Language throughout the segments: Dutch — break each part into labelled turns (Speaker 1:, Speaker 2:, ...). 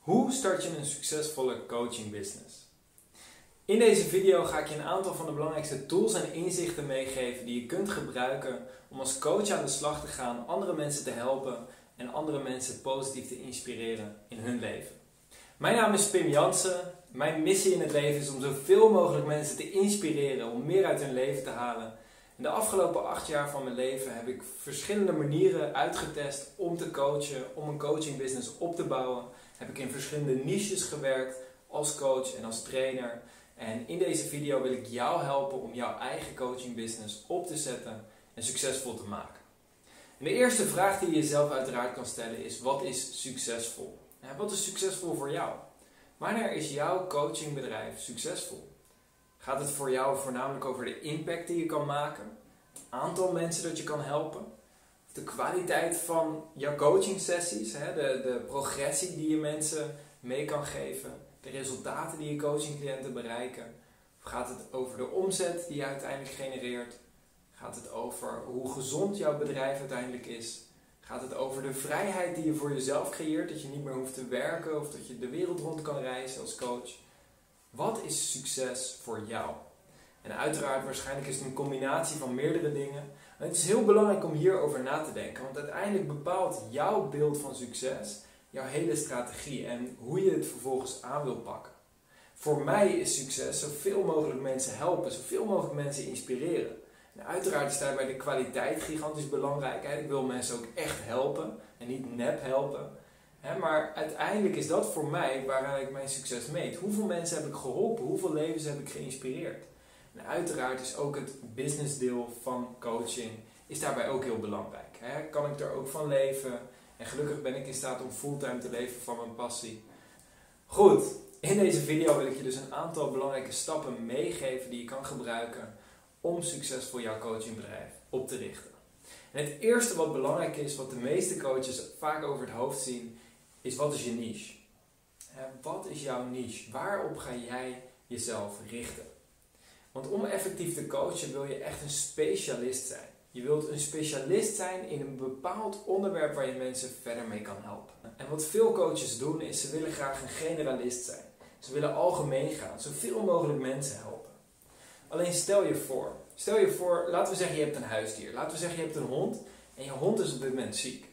Speaker 1: Hoe start je een succesvolle coaching business? In deze video ga ik je een aantal van de belangrijkste tools en inzichten meegeven die je kunt gebruiken om als coach aan de slag te gaan, andere mensen te helpen en andere mensen positief te inspireren in hun leven. Mijn naam is Pim Jansen. Mijn missie in het leven is om zoveel mogelijk mensen te inspireren om meer uit hun leven te halen. In de afgelopen acht jaar van mijn leven heb ik verschillende manieren uitgetest om te coachen, om een coaching business op te bouwen heb ik in verschillende niches gewerkt als coach en als trainer. En in deze video wil ik jou helpen om jouw eigen coaching business op te zetten en succesvol te maken. En de eerste vraag die je jezelf uiteraard kan stellen is: wat is succesvol? wat is succesvol voor jou? Wanneer is jouw coachingbedrijf succesvol? Gaat het voor jou voornamelijk over de impact die je kan maken? Het aantal mensen dat je kan helpen? De kwaliteit van jouw coaching sessies, hè, de, de progressie die je mensen mee kan geven, de resultaten die je coachingcliënten bereiken. Of gaat het over de omzet die je uiteindelijk genereert? Gaat het over hoe gezond jouw bedrijf uiteindelijk is? Gaat het over de vrijheid die je voor jezelf creëert, dat je niet meer hoeft te werken of dat je de wereld rond kan reizen als coach? Wat is succes voor jou? En uiteraard, waarschijnlijk is het een combinatie van meerdere dingen. En het is heel belangrijk om hierover na te denken, want uiteindelijk bepaalt jouw beeld van succes jouw hele strategie en hoe je het vervolgens aan wil pakken. Voor mij is succes zoveel mogelijk mensen helpen, zoveel mogelijk mensen inspireren. En uiteraard is daarbij de kwaliteit gigantisch belangrijk. Ik wil mensen ook echt helpen en niet nep helpen. Maar uiteindelijk is dat voor mij waar ik mijn succes meet. Hoeveel mensen heb ik geholpen? Hoeveel levens heb ik geïnspireerd? Uiteraard is ook het businessdeel van coaching is daarbij ook heel belangrijk. Hè? Kan ik er ook van leven? En gelukkig ben ik in staat om fulltime te leven van mijn passie. Goed, in deze video wil ik je dus een aantal belangrijke stappen meegeven die je kan gebruiken om succesvol jouw coachingbedrijf op te richten. En het eerste wat belangrijk is, wat de meeste coaches vaak over het hoofd zien, is wat is je niche? Wat is jouw niche? Waarop ga jij jezelf richten? Want om effectief te coachen wil je echt een specialist zijn. Je wilt een specialist zijn in een bepaald onderwerp waar je mensen verder mee kan helpen. En wat veel coaches doen is ze willen graag een generalist zijn. Ze willen algemeen gaan, zoveel mogelijk mensen helpen. Alleen stel je voor, stel je voor, laten we zeggen je hebt een huisdier. Laten we zeggen je hebt een hond en je hond is op dit moment ziek.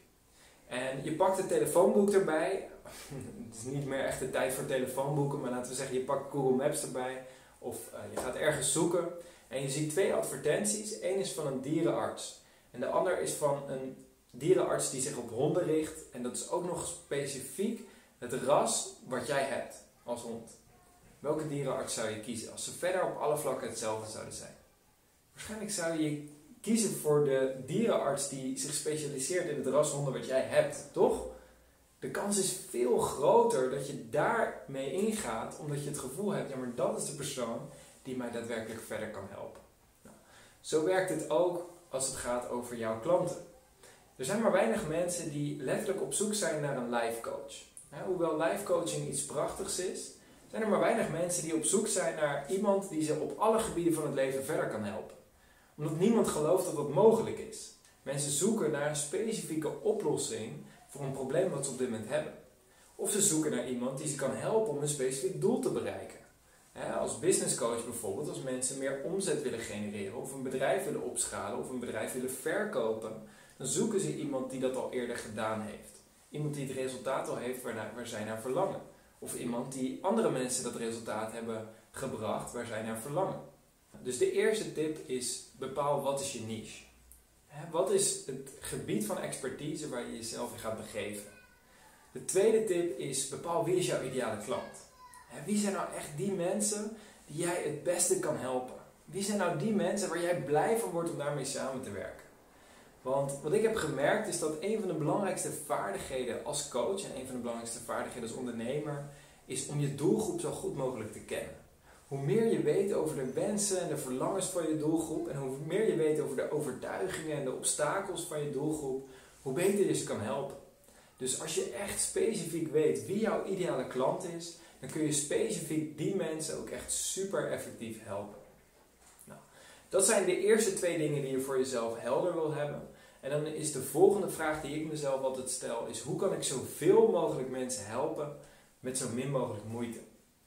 Speaker 1: En je pakt het telefoonboek erbij. Het is niet meer echt de tijd voor telefoonboeken, maar laten we zeggen je pakt Google Maps erbij of uh, je gaat ergens zoeken en je ziet twee advertenties. Eén is van een dierenarts en de ander is van een dierenarts die zich op honden richt. En dat is ook nog specifiek het ras wat jij hebt als hond. Welke dierenarts zou je kiezen als ze verder op alle vlakken hetzelfde zouden zijn? Waarschijnlijk zou je kiezen voor de dierenarts die zich specialiseert in het ras honden wat jij hebt, toch? De kans is veel groter dat je daarmee ingaat, omdat je het gevoel hebt, ja maar dat is de persoon die mij daadwerkelijk verder kan helpen. Nou, zo werkt het ook als het gaat over jouw klanten. Er zijn maar weinig mensen die letterlijk op zoek zijn naar een life coach. hoewel life coaching iets prachtigs is, zijn er maar weinig mensen die op zoek zijn naar iemand die ze op alle gebieden van het leven verder kan helpen. Omdat niemand gelooft dat dat mogelijk is. Mensen zoeken naar een specifieke oplossing een probleem wat ze op dit moment hebben. Of ze zoeken naar iemand die ze kan helpen om een specifiek doel te bereiken. als business coach bijvoorbeeld, als mensen meer omzet willen genereren, of een bedrijf willen opschalen, of een bedrijf willen verkopen, dan zoeken ze iemand die dat al eerder gedaan heeft. Iemand die het resultaat al heeft waar zij naar verlangen. Of iemand die andere mensen dat resultaat hebben gebracht waar zij naar verlangen. Dus de eerste tip is bepaal wat is je niche. Wat is het gebied van expertise waar je jezelf in gaat begeven? De tweede tip is bepaal wie is jouw ideale klant. Wie zijn nou echt die mensen die jij het beste kan helpen? Wie zijn nou die mensen waar jij blij van wordt om daarmee samen te werken? Want wat ik heb gemerkt is dat een van de belangrijkste vaardigheden als coach en een van de belangrijkste vaardigheden als ondernemer is om je doelgroep zo goed mogelijk te kennen. Hoe meer je weet over de wensen en de verlangens van je doelgroep en hoe meer je weet over de overtuigingen en de obstakels van je doelgroep, hoe beter je ze kan helpen. Dus als je echt specifiek weet wie jouw ideale klant is, dan kun je specifiek die mensen ook echt super effectief helpen. Nou, dat zijn de eerste twee dingen die je voor jezelf helder wil hebben. En dan is de volgende vraag die ik mezelf altijd stel, is hoe kan ik zoveel mogelijk mensen helpen met zo min mogelijk moeite.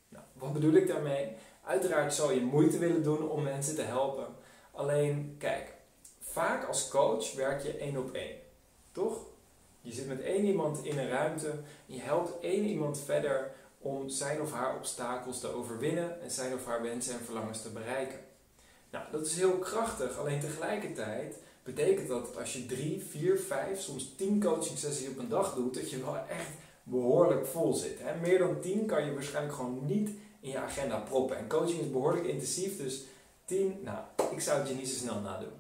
Speaker 1: Nou, wat bedoel ik daarmee? Uiteraard zal je moeite willen doen om mensen te helpen. Alleen, kijk, vaak als coach werk je één op één. Toch? Je zit met één iemand in een ruimte je helpt één iemand verder om zijn of haar obstakels te overwinnen en zijn of haar wensen en verlangens te bereiken. Nou, dat is heel krachtig, alleen tegelijkertijd betekent dat dat als je drie, vier, vijf, soms tien coaching sessies op een dag doet, dat je wel echt behoorlijk vol zit. Meer dan tien kan je waarschijnlijk gewoon niet in je agenda proppen. En coaching is behoorlijk intensief, dus tien, nou, ik zou het je niet zo snel nadoen.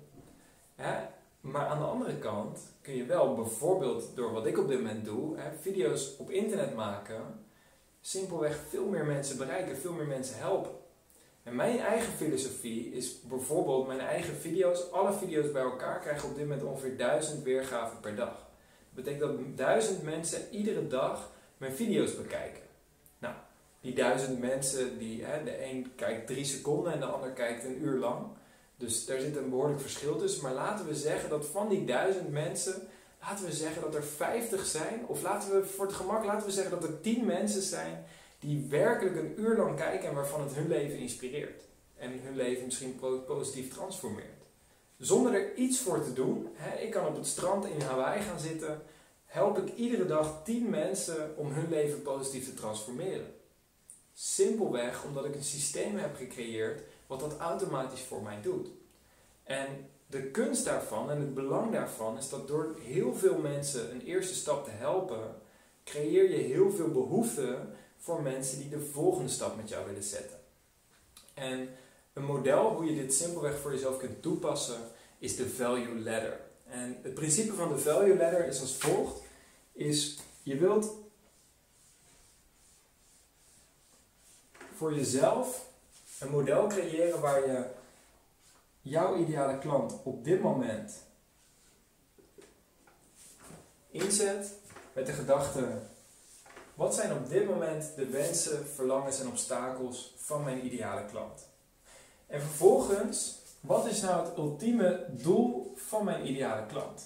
Speaker 1: Hè? Maar aan de andere kant kun je wel bijvoorbeeld door wat ik op dit moment doe, hè, video's op internet maken, simpelweg veel meer mensen bereiken, veel meer mensen helpen. En mijn eigen filosofie is bijvoorbeeld mijn eigen video's, alle video's bij elkaar krijgen op dit moment ongeveer 1000 weergaven per dag. Dat betekent dat duizend mensen iedere dag mijn video's bekijken. Die duizend mensen, die, hè, de een kijkt drie seconden en de ander kijkt een uur lang. Dus daar zit een behoorlijk verschil tussen. Maar laten we zeggen dat van die duizend mensen, laten we zeggen dat er 50 zijn. Of laten we voor het gemak, laten we zeggen dat er 10 mensen zijn die werkelijk een uur lang kijken en waarvan het hun leven inspireert. En hun leven misschien positief transformeert. Zonder er iets voor te doen, hè, ik kan op het strand in Hawaii gaan zitten, help ik iedere dag 10 mensen om hun leven positief te transformeren. Simpelweg omdat ik een systeem heb gecreëerd wat dat automatisch voor mij doet. En de kunst daarvan en het belang daarvan is dat door heel veel mensen een eerste stap te helpen, creëer je heel veel behoefte voor mensen die de volgende stap met jou willen zetten. En een model hoe je dit simpelweg voor jezelf kunt toepassen is de value ladder. En het principe van de value ladder is als volgt: is je wilt voor jezelf een model creëren waar je jouw ideale klant op dit moment inzet met de gedachte: wat zijn op dit moment de wensen, verlangens en obstakels van mijn ideale klant? En vervolgens, wat is nou het ultieme doel van mijn ideale klant?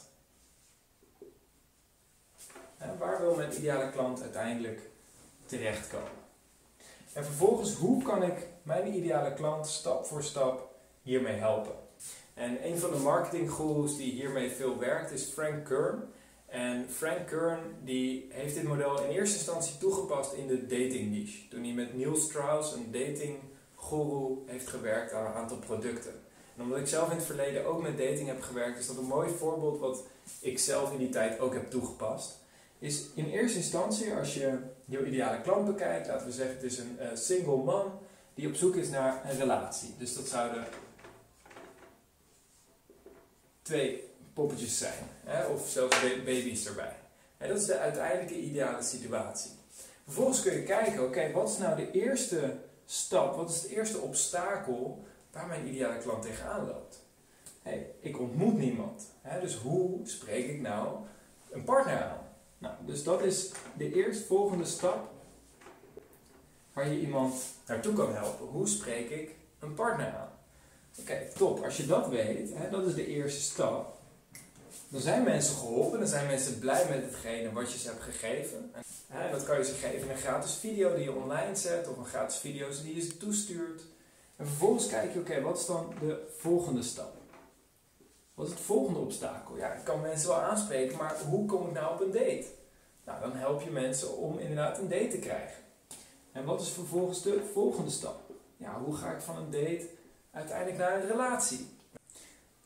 Speaker 1: En waar wil mijn ideale klant uiteindelijk terechtkomen? En vervolgens, hoe kan ik mijn ideale klant stap voor stap hiermee helpen? En een van de marketinggoeroes die hiermee veel werkt is Frank Kern. En Frank Kern die heeft dit model in eerste instantie toegepast in de dating niche. Toen hij met Neil Strauss, een dating guru, heeft gewerkt aan een aantal producten. En omdat ik zelf in het verleden ook met dating heb gewerkt, is dat een mooi voorbeeld wat ik zelf in die tijd ook heb toegepast. Is in eerste instantie, als je jouw ideale klant bekijkt, laten we zeggen het is een uh, single man die op zoek is naar een relatie. Dus dat zouden twee poppetjes zijn. Hè? Of zelfs baby's erbij. En dat is de uiteindelijke ideale situatie. Vervolgens kun je kijken, oké, wat is nou de eerste stap, wat is het eerste obstakel waar mijn ideale klant tegenaan loopt? Hey, ik ontmoet niemand. Hè? Dus hoe spreek ik nou een partner aan? Nou, dus dat is de eerstvolgende stap waar je iemand naartoe kan helpen. Hoe spreek ik een partner aan? Oké, top. Als je dat weet, hè, dat is de eerste stap. Dan zijn mensen geholpen, dan zijn mensen blij met hetgene wat je ze hebt gegeven. En dat kan je ze geven een gratis video die je online zet of een gratis video die je ze toestuurt. En vervolgens kijk je, oké, wat is dan de volgende stap? Wat is het volgende obstakel? Ja, ik kan mensen wel aanspreken, maar hoe kom ik nou op een date? Nou, dan help je mensen om inderdaad een date te krijgen. En wat is vervolgens de volgende stap? Ja, hoe ga ik van een date uiteindelijk naar een relatie?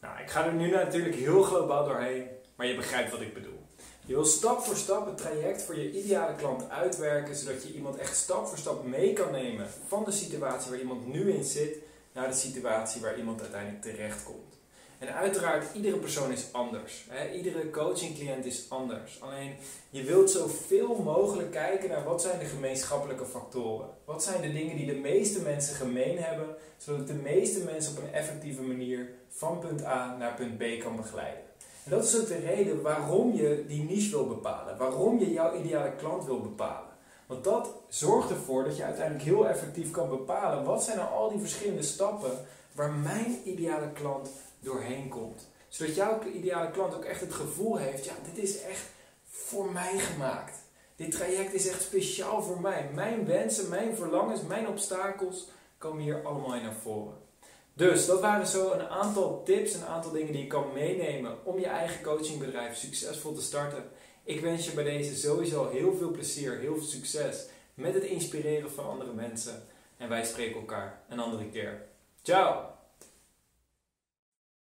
Speaker 1: Nou, ik ga er nu natuurlijk heel globaal doorheen, maar je begrijpt wat ik bedoel. Je wil stap voor stap het traject voor je ideale klant uitwerken, zodat je iemand echt stap voor stap mee kan nemen van de situatie waar iemand nu in zit, naar de situatie waar iemand uiteindelijk terecht komt. En uiteraard, iedere persoon is anders. Hè? Iedere coaching-cliënt is anders. Alleen, je wilt zoveel mogelijk kijken naar wat zijn de gemeenschappelijke factoren. Wat zijn de dingen die de meeste mensen gemeen hebben, zodat de meeste mensen op een effectieve manier van punt A naar punt B kan begeleiden. En dat is ook de reden waarom je die niche wil bepalen. Waarom je jouw ideale klant wil bepalen. Want dat zorgt ervoor dat je uiteindelijk heel effectief kan bepalen wat zijn nou al die verschillende stappen waar mijn ideale klant doorheen komt. Zodat jouw ideale klant ook echt het gevoel heeft, ja, dit is echt voor mij gemaakt. Dit traject is echt speciaal voor mij. Mijn wensen, mijn verlangens, mijn obstakels komen hier allemaal in naar voren. Dus dat waren zo een aantal tips, een aantal dingen die je kan meenemen om je eigen coachingbedrijf succesvol te starten. Ik wens je bij deze sowieso heel veel plezier, heel veel succes met het inspireren van andere mensen. En wij spreken elkaar een andere keer. Ciao!